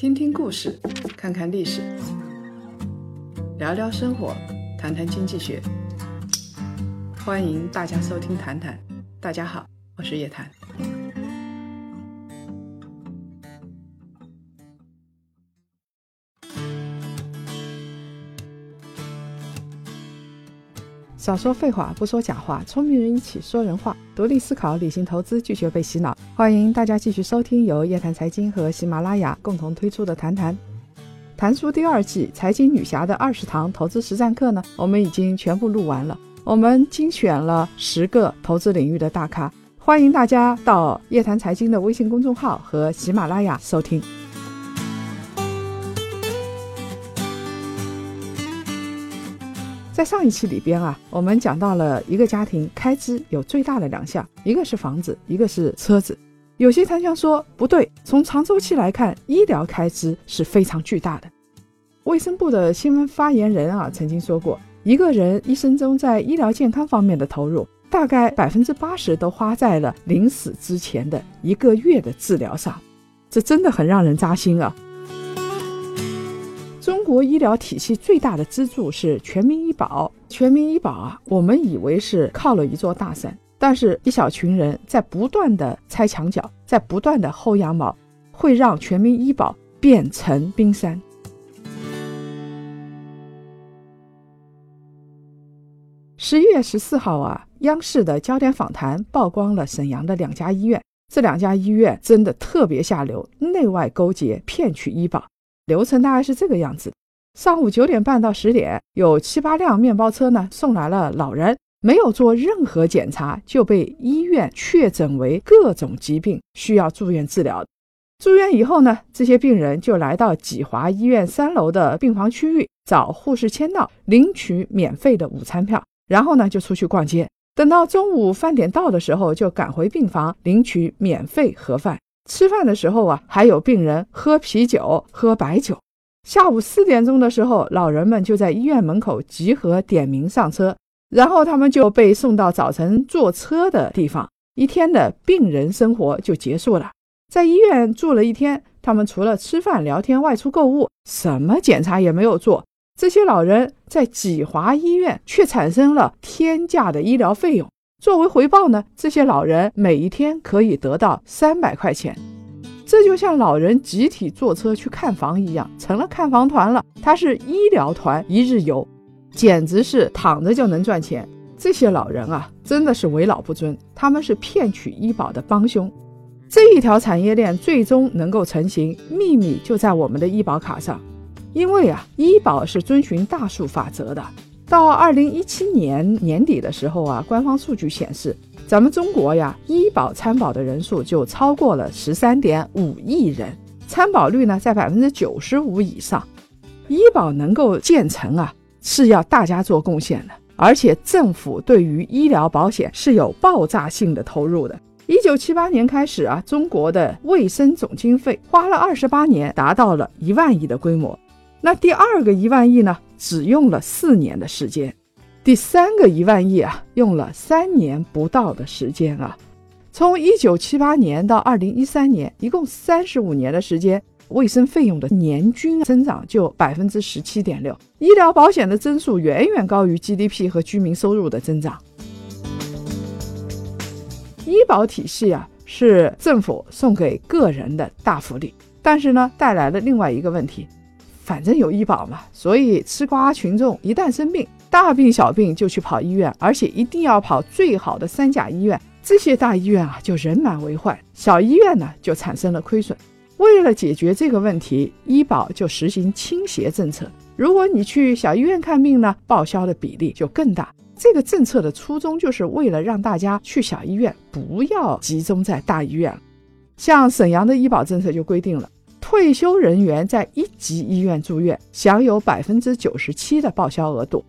听听故事，看看历史，聊聊生活，谈谈经济学。欢迎大家收听《谈谈》，大家好，我是叶檀。少说废话，不说假话，聪明人一起说人话，独立思考，理性投资，拒绝被洗脑。欢迎大家继续收听由叶檀财经和喜马拉雅共同推出的《谈谈》谈书第二季财经女侠的二十堂投资实战课呢，我们已经全部录完了。我们精选了十个投资领域的大咖，欢迎大家到叶檀财经的微信公众号和喜马拉雅收听。在上一期里边啊，我们讲到了一个家庭开支有最大的两项，一个是房子，一个是车子。有些檀香说不对，从长周期来看，医疗开支是非常巨大的。卫生部的新闻发言人啊曾经说过，一个人一生中在医疗健康方面的投入，大概百分之八十都花在了临死之前的一个月的治疗上，这真的很让人扎心啊。国医疗体系最大的支柱是全民医保。全民医保啊，我们以为是靠了一座大山，但是一小群人在不断的拆墙角，在不断的薅羊毛，会让全民医保变成冰山。十一月十四号啊，央视的焦点访谈曝光了沈阳的两家医院，这两家医院真的特别下流，内外勾结，骗取医保。流程大概是这个样子：上午九点半到十点，有七八辆面包车呢送来了老人，没有做任何检查就被医院确诊为各种疾病，需要住院治疗。住院以后呢，这些病人就来到济华医院三楼的病房区域，找护士签到，领取免费的午餐票，然后呢就出去逛街。等到中午饭点到的时候，就赶回病房领取免费盒饭。吃饭的时候啊，还有病人喝啤酒、喝白酒。下午四点钟的时候，老人们就在医院门口集合，点名上车，然后他们就被送到早晨坐车的地方。一天的病人生活就结束了。在医院住了一天，他们除了吃饭、聊天、外出购物，什么检查也没有做。这些老人在济华医院却产生了天价的医疗费用。作为回报呢，这些老人每一天可以得到三百块钱，这就像老人集体坐车去看房一样，成了看房团了。他是医疗团一日游，简直是躺着就能赚钱。这些老人啊，真的是为老不尊，他们是骗取医保的帮凶。这一条产业链最终能够成型，秘密就在我们的医保卡上，因为啊，医保是遵循大数法则的。到二零一七年年底的时候啊，官方数据显示，咱们中国呀，医保参保的人数就超过了十三点五亿人，参保率呢在百分之九十五以上。医保能够建成啊，是要大家做贡献的，而且政府对于医疗保险是有爆炸性的投入的。一九七八年开始啊，中国的卫生总经费花了二十八年，达到了一万亿的规模。那第二个一万亿呢？只用了四年的时间，第三个一万亿啊，用了三年不到的时间啊。从一九七八年到二零一三年，一共三十五年的时间，卫生费用的年均增长就百分之十七点六，医疗保险的增速远远高于 GDP 和居民收入的增长。医保体系啊，是政府送给个人的大福利，但是呢，带来了另外一个问题。反正有医保嘛，所以吃瓜群众一旦生病，大病小病就去跑医院，而且一定要跑最好的三甲医院。这些大医院啊就人满为患，小医院呢就产生了亏损。为了解决这个问题，医保就实行倾斜政策。如果你去小医院看病呢，报销的比例就更大。这个政策的初衷就是为了让大家去小医院，不要集中在大医院。像沈阳的医保政策就规定了。退休人员在一级医院住院，享有百分之九十七的报销额度。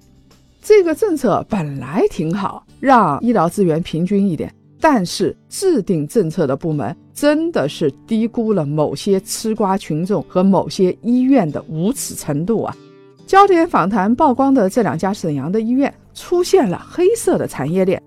这个政策本来挺好，让医疗资源平均一点。但是制定政策的部门真的是低估了某些吃瓜群众和某些医院的无耻程度啊！焦点访谈曝光的这两家沈阳的医院出现了黑色的产业链，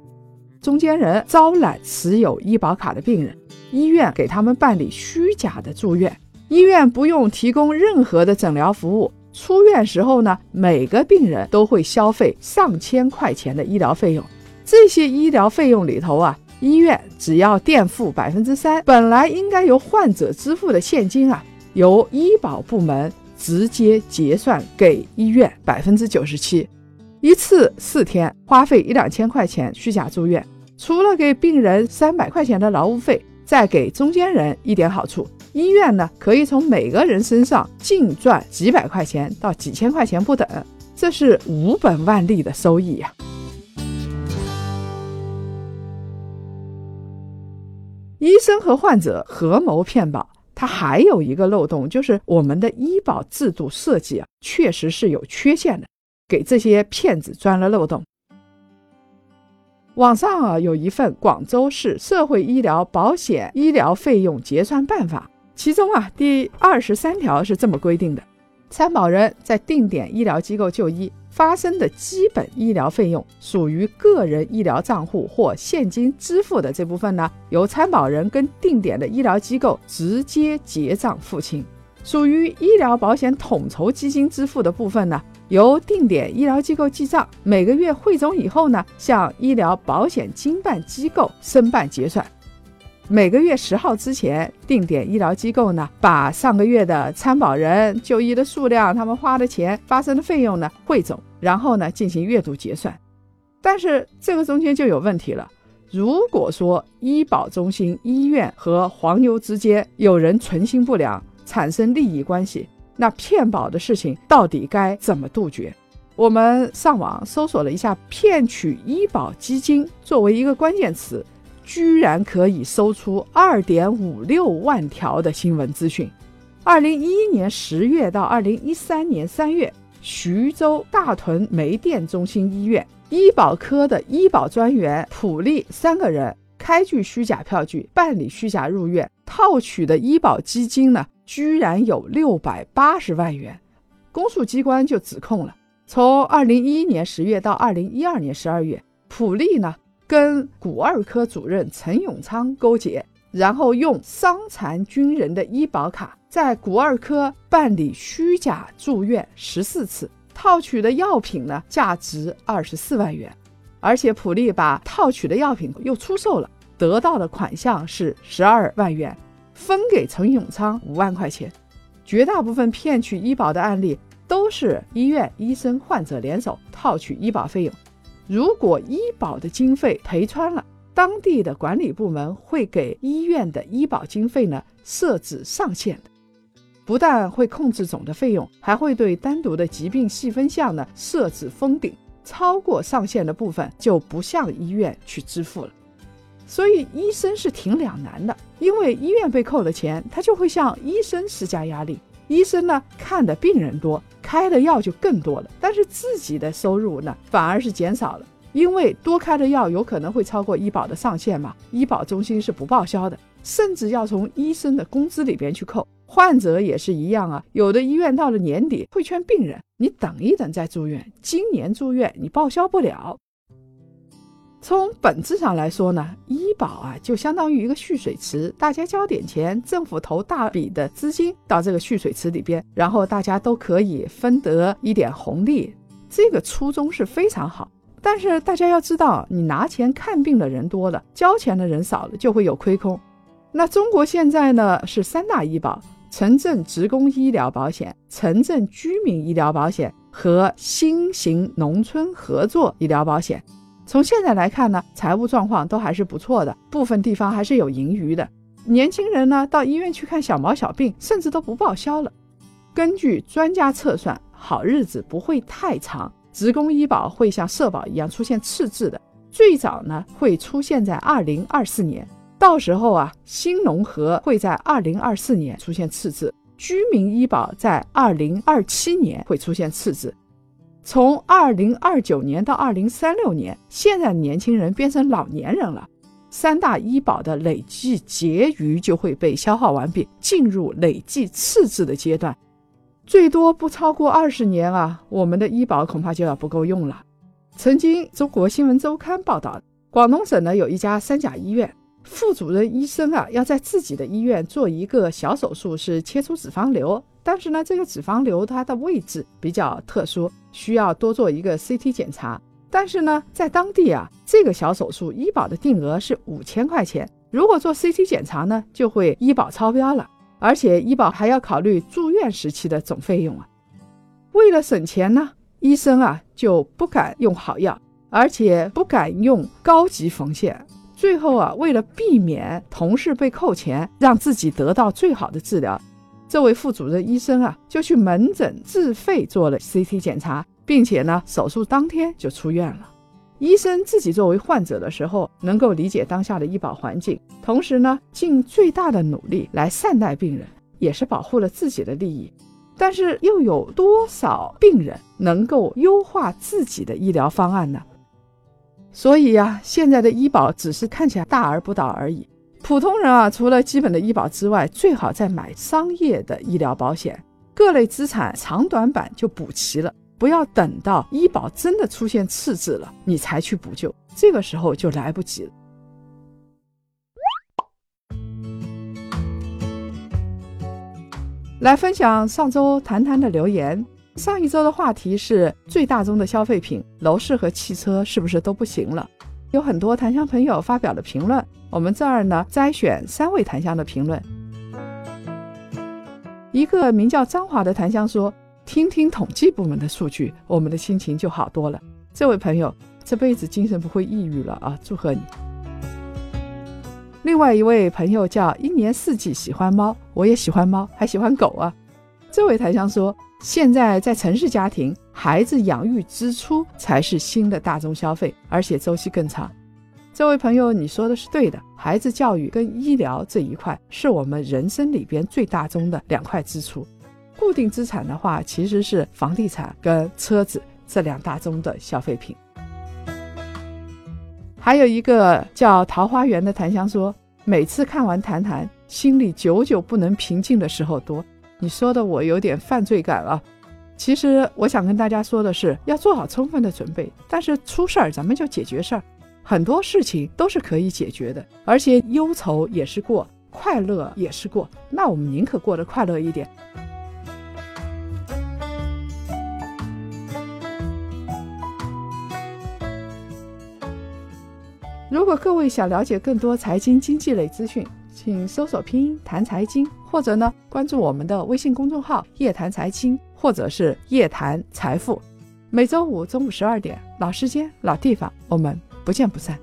中间人招揽持有医保卡的病人，医院给他们办理虚假的住院。医院不用提供任何的诊疗服务，出院时候呢，每个病人都会消费上千块钱的医疗费用。这些医疗费用里头啊，医院只要垫付百分之三，本来应该由患者支付的现金啊，由医保部门直接结算给医院百分之九十七。一次四天花费一两千块钱虚假住院，除了给病人三百块钱的劳务费，再给中间人一点好处。医院呢，可以从每个人身上净赚几百块钱到几千块钱不等，这是无本万利的收益呀。医生和患者合谋骗保，它还有一个漏洞，就是我们的医保制度设计啊，确实是有缺陷的，给这些骗子钻了漏洞。网上啊，有一份广州市社会医疗保险医疗费用结算办法。其中啊，第二十三条是这么规定的：参保人在定点医疗机构就医发生的基本医疗费用，属于个人医疗账户或现金支付的这部分呢，由参保人跟定点的医疗机构直接结账付清；属于医疗保险统筹基金支付的部分呢，由定点医疗机构记账，每个月汇总以后呢，向医疗保险经办机构申办结算。每个月十号之前，定点医疗机构呢，把上个月的参保人就医的数量、他们花的钱、发生的费用呢汇总，然后呢进行月度结算。但是这个中间就有问题了。如果说医保中心、医院和黄牛之间有人存心不良，产生利益关系，那骗保的事情到底该怎么杜绝？我们上网搜索了一下“骗取医保基金”作为一个关键词。居然可以搜出二点五六万条的新闻资讯。二零一一年十月到二零一三年三月，徐州大屯煤电中心医院医保科的医保专员普利三个人开具虚假票据，办理虚假入院，套取的医保基金呢，居然有六百八十万元。公诉机关就指控了，从二零一一年十月到二零一二年十二月，普利呢。跟骨二科主任陈永昌勾结，然后用伤残军人的医保卡在骨二科办理虚假住院十四次，套取的药品呢价值二十四万元，而且普利把套取的药品又出售了，得到的款项是十二万元，分给陈永昌五万块钱。绝大部分骗取医保的案例都是医院、医生、患者联手套取医保费用。如果医保的经费赔穿了，当地的管理部门会给医院的医保经费呢设置上限的，不但会控制总的费用，还会对单独的疾病细分项呢设置封顶，超过上限的部分就不向医院去支付了。所以医生是挺两难的，因为医院被扣了钱，他就会向医生施加压力。医生呢看的病人多，开的药就更多了，但是自己的收入呢反而是减少了，因为多开的药有可能会超过医保的上限嘛，医保中心是不报销的，甚至要从医生的工资里边去扣。患者也是一样啊，有的医院到了年底会劝病人，你等一等再住院，今年住院你报销不了。从本质上来说呢，医保啊就相当于一个蓄水池，大家交点钱，政府投大笔的资金到这个蓄水池里边，然后大家都可以分得一点红利。这个初衷是非常好，但是大家要知道，你拿钱看病的人多了，交钱的人少了，就会有亏空。那中国现在呢是三大医保：城镇职工医疗保险、城镇居民医疗保险和新型农村合作医疗保险。从现在来看呢，财务状况都还是不错的，部分地方还是有盈余的。年轻人呢，到医院去看小毛小病，甚至都不报销了。根据专家测算，好日子不会太长，职工医保会像社保一样出现赤字的。最早呢，会出现在二零二四年，到时候啊，新农合会在二零二四年出现赤字，居民医保在二零二七年会出现赤字。从二零二九年到二零三六年，现在年轻人变成老年人了，三大医保的累计结余就会被消耗完毕，进入累计赤字的阶段，最多不超过二十年啊，我们的医保恐怕就要不够用了。曾经《中国新闻周刊》报道，广东省呢有一家三甲医院，副主任医生啊，要在自己的医院做一个小手术，是切除脂肪瘤。但是呢，这个脂肪瘤它的位置比较特殊，需要多做一个 CT 检查。但是呢，在当地啊，这个小手术医保的定额是五千块钱，如果做 CT 检查呢，就会医保超标了，而且医保还要考虑住院时期的总费用啊。为了省钱呢，医生啊就不敢用好药，而且不敢用高级缝线。最后啊，为了避免同事被扣钱，让自己得到最好的治疗。这位副主任医生啊，就去门诊自费做了 CT 检查，并且呢，手术当天就出院了。医生自己作为患者的时候，能够理解当下的医保环境，同时呢，尽最大的努力来善待病人，也是保护了自己的利益。但是，又有多少病人能够优化自己的医疗方案呢？所以呀，现在的医保只是看起来大而不倒而已。普通人啊，除了基本的医保之外，最好再买商业的医疗保险，各类资产长短板就补齐了。不要等到医保真的出现赤字了，你才去补救，这个时候就来不及了。来分享上周谈谈的留言。上一周的话题是最大宗的消费品，楼市和汽车是不是都不行了？有很多檀香朋友发表了评论，我们这儿呢摘选三位檀香的评论。一个名叫张华的檀香说：“听听统计部门的数据，我们的心情就好多了。”这位朋友这辈子精神不会抑郁了啊！祝贺你。另外一位朋友叫一年四季喜欢猫，我也喜欢猫，还喜欢狗啊。这位檀香说。现在在城市家庭，孩子养育支出才是新的大宗消费，而且周期更长。这位朋友，你说的是对的，孩子教育跟医疗这一块是我们人生里边最大宗的两块支出。固定资产的话，其实是房地产跟车子这两大宗的消费品。还有一个叫桃花源的檀香说，每次看完谈谈，心里久久不能平静的时候多。你说的我有点犯罪感了。其实我想跟大家说的是，要做好充分的准备。但是出事儿咱们就解决事儿，很多事情都是可以解决的，而且忧愁也是过，快乐也是过。那我们宁可过得快乐一点。如果各位想了解更多财经经济类资讯，请搜索拼音谈财经，或者呢关注我们的微信公众号“夜谈财经”或者是“夜谈财富”。每周五中午十二点，老时间、老地方，我们不见不散。